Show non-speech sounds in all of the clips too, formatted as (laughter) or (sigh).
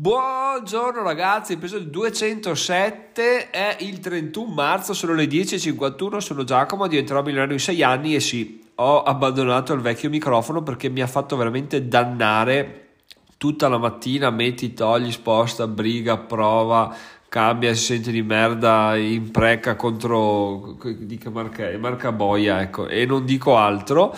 Buongiorno ragazzi, episodio 207 è il 31 marzo, sono le 10.51, sono Giacomo, diventerò milionario in 6 anni e sì, ho abbandonato il vecchio microfono perché mi ha fatto veramente dannare tutta la mattina, metti, togli, sposta, briga, prova, cambia, si sente di merda, impreca contro, dica marca, marca boia, ecco, e non dico altro.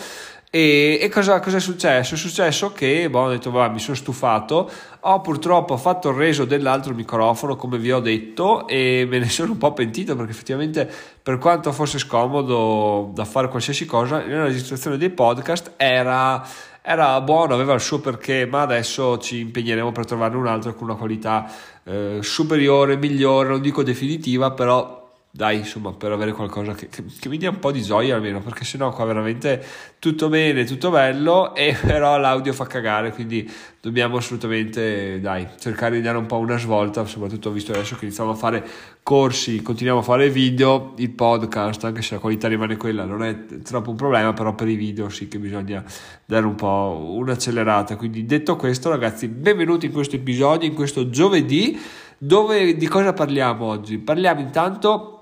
E, e cosa, cosa, è successo? È successo che boh, ho detto, va, mi sono stufato. Ho purtroppo fatto il reso dell'altro microfono, come vi ho detto, e me ne sono un po' pentito perché effettivamente, per quanto fosse scomodo da fare qualsiasi cosa, nella registrazione dei podcast era, era buono, aveva il suo perché, ma adesso ci impegneremo per trovarne un altro con una qualità eh, superiore, migliore, non dico definitiva, però dai, insomma, per avere qualcosa che, che, che, mi dia un po' di gioia almeno, perché sennò qua veramente tutto bene, tutto bello, (laughs) e però l'audio fa cagare, quindi dobbiamo assolutamente, dai, cercare di dare un po' una svolta, soprattutto visto adesso che iniziamo a fare corsi, continuiamo a fare video, il podcast, anche se la qualità rimane quella, non è troppo un problema, però per i video sì che bisogna dare un po' un'accelerata. Quindi detto questo, ragazzi, benvenuti in questo episodio, in questo giovedì, dove di cosa parliamo oggi? Parliamo intanto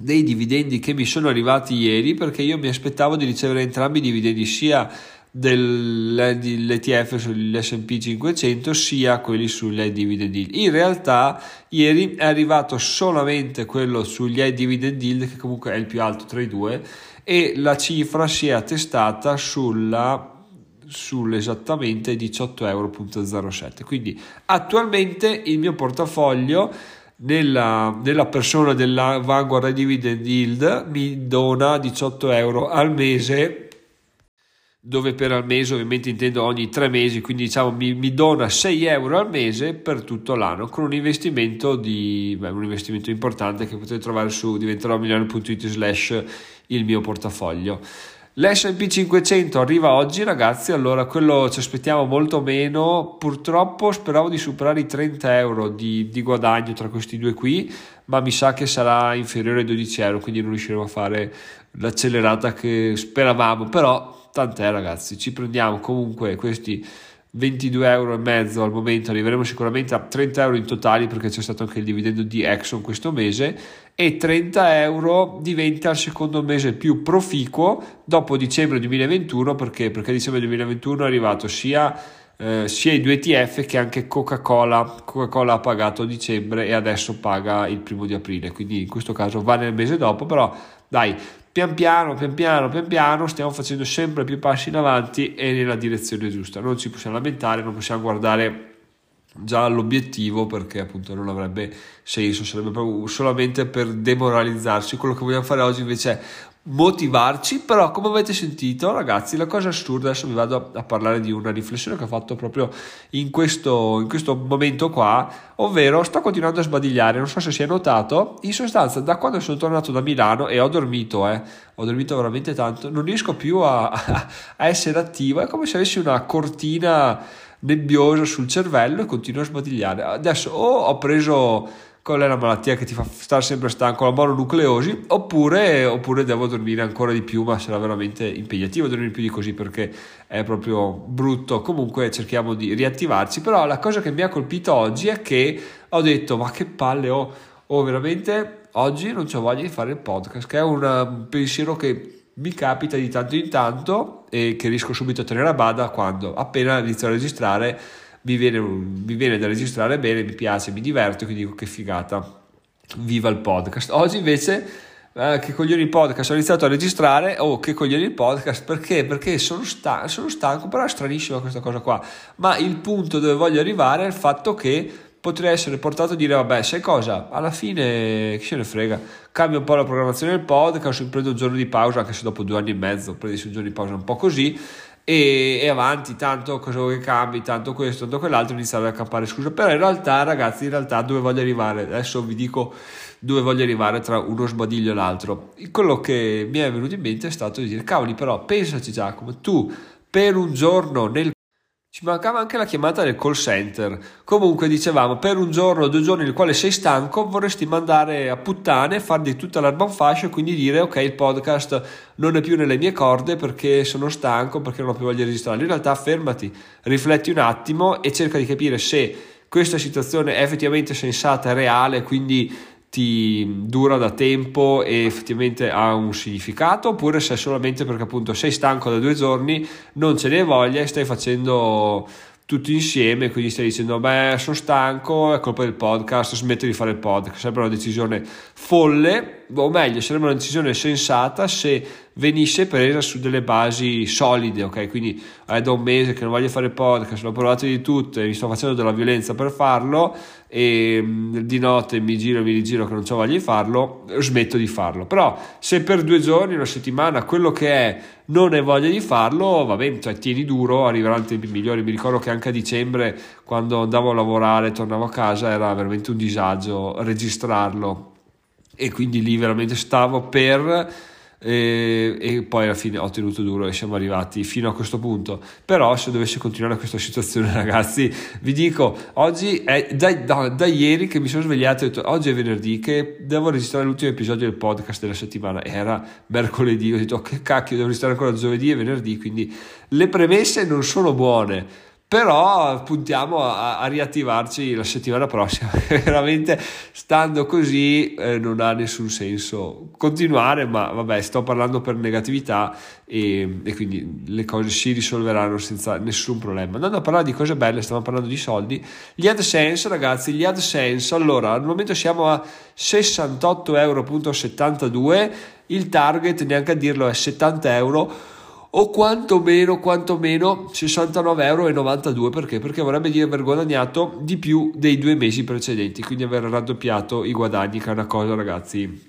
dei dividendi che mi sono arrivati ieri perché io mi aspettavo di ricevere entrambi i dividendi sia dell'ETF sull'S&P 500 sia quelli sugli dividend yield. In realtà ieri è arrivato solamente quello sugli dividend yield che comunque è il più alto tra i due e la cifra si è attestata sulla sull'esattamente 18,07 euro. Quindi attualmente il mio portafoglio nella, nella, persona della Vanguard Dividend Yield mi dona 18 euro al mese dove per al mese ovviamente intendo ogni tre mesi quindi diciamo mi, mi dona 6 euro al mese per tutto l'anno con un investimento di beh, un investimento importante che potete trovare su diventerò milionario.it slash il mio portafoglio L'S&P 500 arriva oggi ragazzi, allora quello ci aspettiamo molto meno, purtroppo speravo di superare i 30 euro di, di, guadagno tra questi due qui, ma mi sa che sarà inferiore ai 12 euro, quindi non riusciremo a fare l'accelerata che speravamo, però tant'è ragazzi, ci prendiamo comunque questi 22 euro e mezzo al momento, arriveremo sicuramente a 30 euro in totale perché c'è stato anche il dividendo di Exxon questo mese e 30 euro diventa il secondo mese più proficuo dopo dicembre 2021 perché, perché dicembre 2021 è arrivato sia, eh, sia i due ETF che anche Coca-Cola. Coca-Cola ha pagato dicembre e adesso paga il primo di aprile, quindi in questo caso va nel mese dopo, però dai, pian piano, pian piano, pian piano stiamo facendo sempre più passi in avanti e nella direzione giusta. Non ci possiamo lamentare, non possiamo guardare già all'obiettivo perché appunto non avrebbe senso, sarebbe proprio solamente per demoralizzarci. Quello che vogliamo fare oggi invece è motivarci, però come avete sentito ragazzi la cosa assurda, adesso vi vado a, parlare di una riflessione che ho fatto proprio in questo, in questo momento qua, ovvero sto continuando a sbadigliare, non so se si è notato, in sostanza da quando sono tornato da Milano e ho dormito, eh, ho dormito veramente tanto, non riesco più a, (laughs) a essere attivo, è come se avessi una cortina nebbiosa sul cervello e continuo a sbadigliare. Adesso o ho preso qual è la malattia che ti fa stare sempre stanco, la mononucleosi, oppure, oppure devo dormire ancora di più, ma sarà veramente impegnativo dormire più di così perché è proprio brutto. Comunque cerchiamo di riattivarci, però la cosa che mi ha colpito oggi è che ho detto ma che palle ho, ho veramente oggi non ho voglia di fare il podcast, che è un pensiero che mi capita di tanto in tanto e che riesco subito a tenere a bada quando appena inizio a registrare mi viene, mi viene da registrare bene, mi piace, mi diverto quindi dico che figata, viva il podcast. Oggi invece eh, che coglioni il podcast? Ho iniziato a registrare oh che coglioni il podcast. Perché? Perché sono, sta- sono stanco però è stranissima questa cosa qua. Ma il punto dove voglio arrivare è il fatto che potrei essere portato a dire vabbè sai cosa? Alla fine chi se ne frega. Cambio un po' la programmazione del podcast prendo un giorno di pausa anche se dopo due anni e mezzo prendi un giorno di pausa un po' così e, e, avanti tanto cosa che cambi tanto questo tanto quell'altro iniziare a campare scusa. Però in realtà ragazzi in realtà dove voglio arrivare? Adesso vi dico dove voglio arrivare tra uno sbadiglio e l'altro. Quello che mi è venuto in mente è stato di dire cavoli però pensaci Giacomo tu per un giorno nel ci mancava anche la chiamata del call center. Comunque dicevamo, per un giorno o due giorni nel quale sei stanco, vorresti mandare a puttane, fargli tutta l'erba in fascia e quindi dire ok, il podcast non è più nelle mie corde perché sono stanco, perché non ho più voglia di registrare. In realtà fermati, rifletti un attimo e cerca di capire se questa situazione è effettivamente sensata, è reale, quindi ti dura da tempo e effettivamente ha un significato oppure se è solamente perché appunto sei stanco da due giorni non ce ne voglia e stai facendo tutti insieme, quindi stai dicendo beh sono stanco, è colpa del podcast, smetto di fare il podcast, sarebbe una decisione folle, o meglio sarebbe una decisione sensata se venisse presa su delle basi solide, ok? Quindi è da un mese che non voglio fare podcast, l'ho provato di tutto e mi sto facendo della violenza per farlo e mm, di notte mi giro e mi rigiro che non ho voglia di farlo, smetto di farlo. Però se per due giorni, una settimana, quello che è non hai voglia di farlo, va bene, cioè tieni duro, arriveranno tempi migliori. Mi ricordo che anche a dicembre, quando andavo a lavorare, tornavo a casa, era veramente un disagio registrarlo e quindi lì veramente stavo per e, e, poi alla fine ho tenuto duro e siamo arrivati fino a questo punto. Però se dovesse continuare questa situazione (laughs) ragazzi vi dico oggi è da, da, da ieri che mi sono svegliato e ho detto oggi è venerdì che devo registrare l'ultimo episodio del podcast della settimana. Era mercoledì ho detto oh, che cacchio devo registrare ancora giovedì e venerdì quindi le premesse non sono buone però puntiamo a, a, riattivarci la settimana prossima. (laughs) Veramente stando così eh, non ha nessun senso continuare ma vabbè sto parlando per negatività e, e, quindi le cose si risolveranno senza nessun problema. Andando a parlare di cose belle stiamo parlando di soldi. Gli AdSense ragazzi gli AdSense. Allora al momento siamo a 68,72 euro il target neanche a dirlo è 70 euro o quantomeno, quantomeno 69,92 euro perché? Perché vorrebbe dire aver guadagnato di più dei due mesi precedenti, quindi aver raddoppiato i guadagni, che è una cosa ragazzi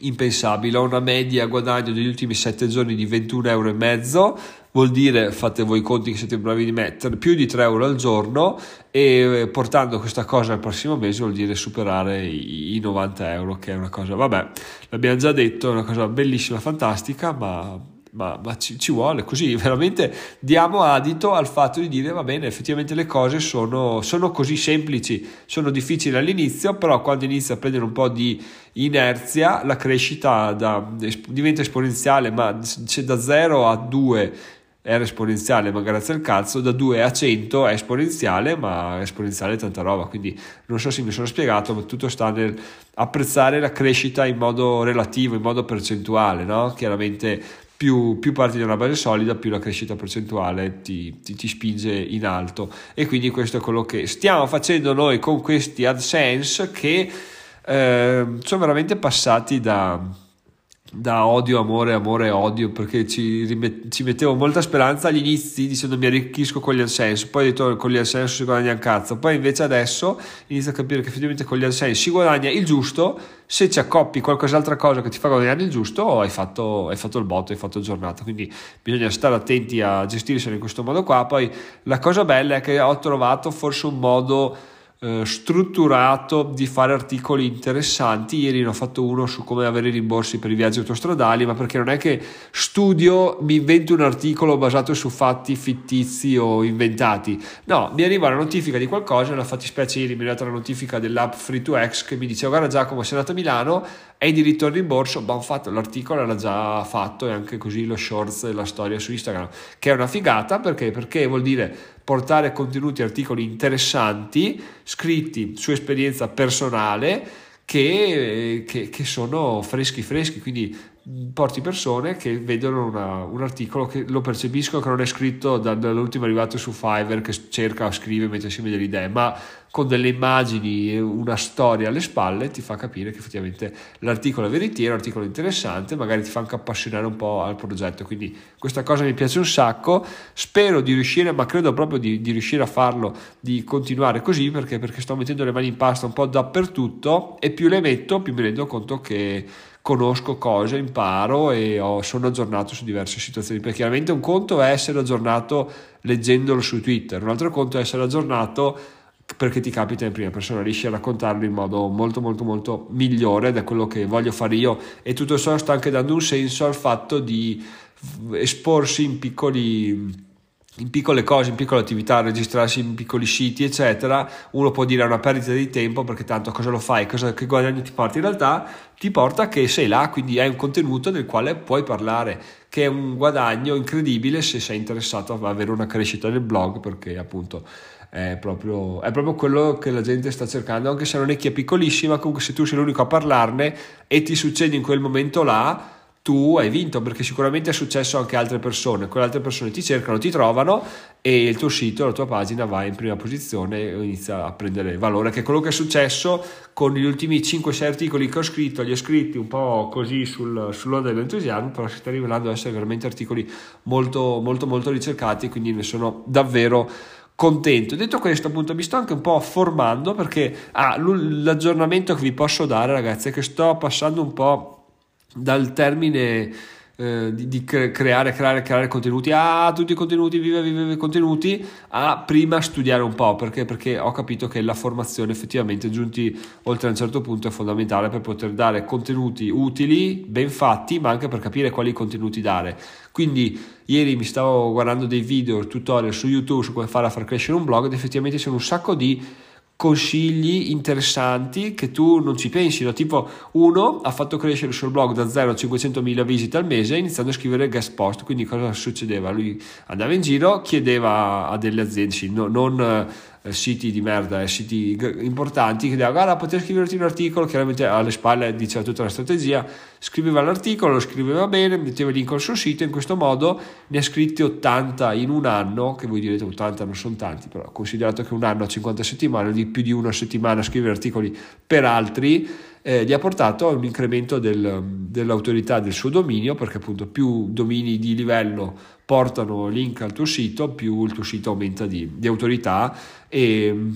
impensabile. Ho una media guadagno degli ultimi 7 giorni di 21,5 euro, vuol dire, fate voi i conti che siete bravi di mettere, più di 3 euro al giorno e portando questa cosa al prossimo mese vuol dire superare i 90 euro, che è una cosa, vabbè, l'abbiamo già detto, è una cosa bellissima, fantastica, ma ma, ma ci, ci, vuole così, (laughs) veramente diamo adito al fatto di dire va bene, effettivamente le cose sono, sono così semplici, sono difficili all'inizio, però quando inizia a prendere un po' di inerzia la crescita da, diventa esponenziale, ma se da 0 a 2 era esponenziale ma grazie al cazzo da 2 a 100 è esponenziale ma esponenziale è tanta roba quindi non so se mi sono spiegato ma tutto sta nel apprezzare la crescita in modo relativo in modo percentuale no? chiaramente più, più, parti da una base solida, più la crescita percentuale ti, ti, ti, spinge in alto. E quindi questo è quello che stiamo facendo noi con questi AdSense che eh, sono veramente passati da da odio, amore, amore, odio, perché ci, rimet- ci, mettevo molta speranza agli inizi dicendo mi arricchisco con gli AdSense, poi ho detto con gli AdSense si guadagna un cazzo, poi invece adesso inizio a capire che effettivamente con gli AdSense si guadagna il giusto, se ci accoppi qualcos'altra cosa che ti fa guadagnare il giusto hai fatto, hai fatto il botto, hai fatto giornata, quindi bisogna stare attenti a gestirselo in questo modo qua, poi la cosa bella è che ho trovato forse un modo eh, strutturato di fare articoli interessanti. Ieri ne ho fatto uno su come avere rimborsi per i viaggi autostradali, ma perché non è che studio, mi invento un articolo basato su fatti fittizi o inventati. No, mi arriva la notifica di qualcosa, nella fattispecie ieri mi è arrivata la notifica dell'app Free2X che mi dice guarda Giacomo sei andato a Milano, hai diritto al rimborso, abbiamo fatto l'articolo, era già fatto e anche così lo shorts e la storia su Instagram, che è una figata perché, perché vuol dire portare contenuti, articoli interessanti, scritti su esperienza personale, che, che, che sono freschi freschi, quindi porti persone che vedono una, un articolo che lo percepiscono che non è scritto da, dall'ultimo arrivato su Fiverr che cerca scrive mentre si delle idee, ma con delle immagini e una storia alle spalle ti fa capire che effettivamente l'articolo è veritiero, un articolo interessante, magari ti fa anche appassionare un po' al progetto. Quindi questa cosa mi piace un sacco, spero di riuscire, ma credo proprio di, di riuscire a farlo, di continuare così perché, perché sto mettendo le mani in pasta un po' dappertutto e più le metto più mi rendo conto che conosco cose, imparo e ho, sono aggiornato su diverse situazioni. Perché chiaramente un conto è essere aggiornato leggendolo su Twitter, un altro conto è essere aggiornato perché ti capita in prima persona, riesci a raccontarlo in modo molto molto molto migliore è quello che voglio fare io e tutto ciò sta anche dando un senso al fatto di esporsi in piccoli in piccole cose, in piccole attività, registrarsi in piccoli siti, eccetera, uno può dire è una perdita di tempo perché tanto cosa lo fai, cosa, che guadagni ti porta? In realtà ti porta che sei là, quindi hai un contenuto del quale puoi parlare, che è un guadagno incredibile se sei interessato a avere una crescita del blog, perché appunto è proprio, è proprio quello che la gente sta cercando, anche se non è chi è piccolissima, comunque se tu sei l'unico a parlarne e ti succede in quel momento là, tu hai vinto perché sicuramente è successo anche a altre persone, quelle altre persone ti cercano, ti trovano e il tuo sito, la tua pagina va in prima posizione e inizia a prendere valore, che è quello che è successo con gli ultimi 5-6 articoli che ho scritto, li ho scritti un po' così sul, sull'onda dell'entusiasmo, però si sta rivelando essere veramente articoli molto molto molto ricercati, quindi ne sono davvero contento. Detto questo, appunto, mi sto anche un po' formando perché ah, l'aggiornamento che vi posso dare, ragazzi, è che sto passando un po' dal termine eh, di, di, creare, creare, creare contenuti, ah, tutti i contenuti, vive, vive, vive contenuti, a prima studiare un po', perché? Perché ho capito che la formazione effettivamente, giunti oltre a un certo punto, è fondamentale per poter dare contenuti utili, ben fatti, ma anche per capire quali contenuti dare. Quindi ieri mi stavo guardando dei video, tutorial su YouTube su come fare a far crescere un blog ed effettivamente c'è un sacco di consigli interessanti che tu non ci pensi, no? tipo uno ha fatto crescere il suo blog da 0 a 500.000 visite al mese iniziando a scrivere guest post, quindi cosa succedeva? Lui andava in giro, chiedeva a delle aziende, no, non siti di merda e siti importanti che diceva guarda poter scriverti un articolo chiaramente alle spalle diceva tutta la strategia scriveva l'articolo lo scriveva bene metteva il link al suo sito in questo modo ne ha scritti 80 in un anno che voi direte 80 non sono tanti però considerato che un anno ha 50 settimane di più di una settimana a scrivere articoli per altri eh, gli ha portato a un incremento del, dell'autorità del suo dominio perché appunto più domini di livello portano link al tuo sito più il tuo sito aumenta di, di autorità e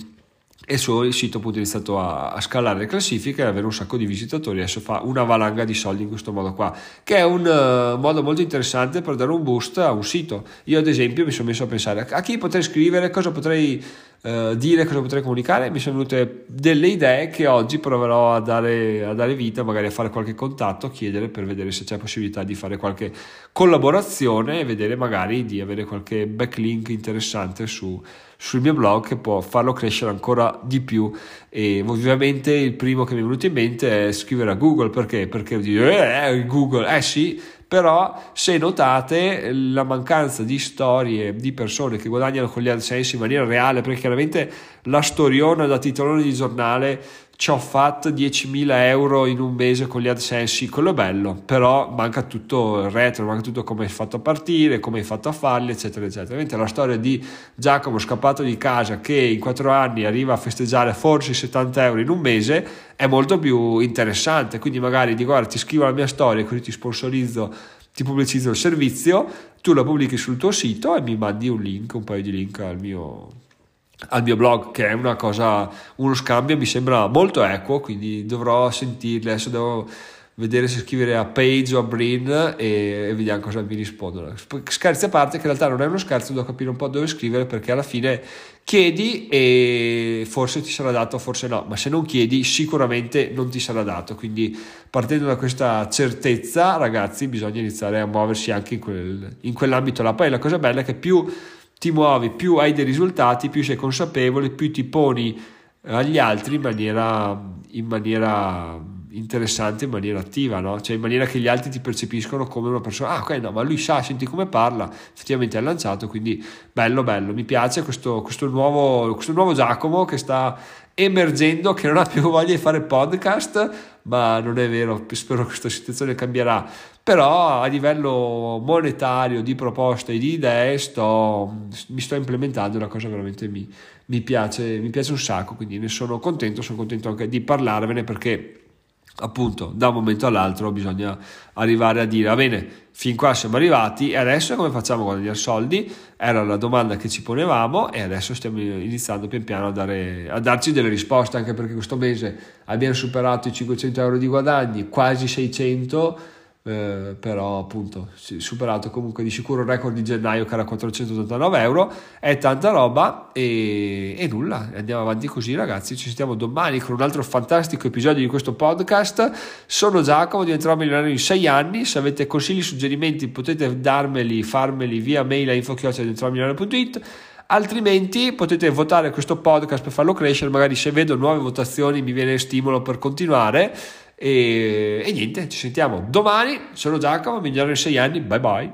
e il suo sito appunto è iniziato a, a, scalare le classifiche e avere un sacco di visitatori. Adesso fa una valanga di soldi in questo modo qua che è un uh, modo molto interessante per dare un boost a un sito. Io ad esempio mi sono messo a pensare a chi potrei scrivere cosa potrei uh, dire cosa potrei comunicare mi sono venute delle idee che oggi proverò a dare, a dare vita magari a fare qualche contatto chiedere per vedere se c'è possibilità di fare qualche collaborazione e vedere magari di avere qualche backlink interessante su sul mio blog che può farlo crescere ancora di più. E ovviamente il primo che mi è venuto in mente è scrivere a Google. Perché? Perché dico eh, Google, eh sì, però se notate la mancanza di storie di persone che guadagnano con gli AdSense in maniera reale perché chiaramente la storiona da titolone di giornale ci ho fatto 10.000 euro in un mese con gli AdSense, quello è bello, però manca tutto il retro, manca tutto come hai fatto a partire, come hai fatto a farli, eccetera, eccetera. Mentre la storia di Giacomo scappato di casa che in 4 anni arriva a festeggiare forse 70 euro in un mese è molto più interessante, quindi magari dico guarda ti scrivo la mia storia, così ti sponsorizzo, ti pubblicizzo il servizio, tu la pubblichi sul tuo sito e mi mandi un link, un paio di link al mio al mio blog che è una cosa uno scambio mi sembra molto equo quindi dovrò sentirle. Adesso devo vedere se scrivere a Page o a Brin e, e vediamo cosa mi rispondono. Scherzi a parte che in realtà non è uno scherzo devo capire un po' dove scrivere perché alla fine chiedi e forse ti sarà dato forse no ma se non chiedi sicuramente non ti sarà dato. Quindi partendo da questa certezza ragazzi bisogna iniziare a muoversi anche in, quel, in quell'ambito là. Poi la cosa bella è che più ti muovi, più hai dei risultati, più sei consapevole, più ti poni agli altri in maniera, in maniera interessante, in maniera attiva, no? cioè in maniera che gli altri ti percepiscono come una persona, ah ok, no, ma lui sa, senti come parla, effettivamente è lanciato, quindi bello, bello, mi piace questo, questo, nuovo, questo nuovo Giacomo che sta emergendo, che non ha più (laughs) voglia di fare podcast, ma non è vero, spero che questa situazione cambierà però a livello monetario di proposte e di idee sto, mi sto implementando una cosa veramente mi, mi, piace, mi piace un sacco quindi ne sono contento sono contento anche di parlarvene perché appunto da un momento all'altro bisogna arrivare a dire va bene fin qua siamo arrivati e adesso come facciamo a guadagnare soldi? Era la domanda che ci ponevamo e adesso stiamo iniziando pian piano a, dare, a darci delle risposte anche perché questo mese abbiamo superato i 500 euro di guadagni quasi 600 eh, però appunto superato comunque di sicuro il record di gennaio che era 489 euro. È tanta roba e, e, nulla. Andiamo avanti così ragazzi. Ci sentiamo domani con un altro fantastico episodio di questo podcast. Sono Giacomo diventerò milionario in 6 anni. Se avete consigli suggerimenti potete darmeli farmeli via mail a info.it altrimenti potete votare questo podcast per farlo crescere. Magari se vedo nuove votazioni mi viene stimolo per continuare e, e niente, ci sentiamo domani. Sono Giacomo, migliore in 6 anni. Bye bye.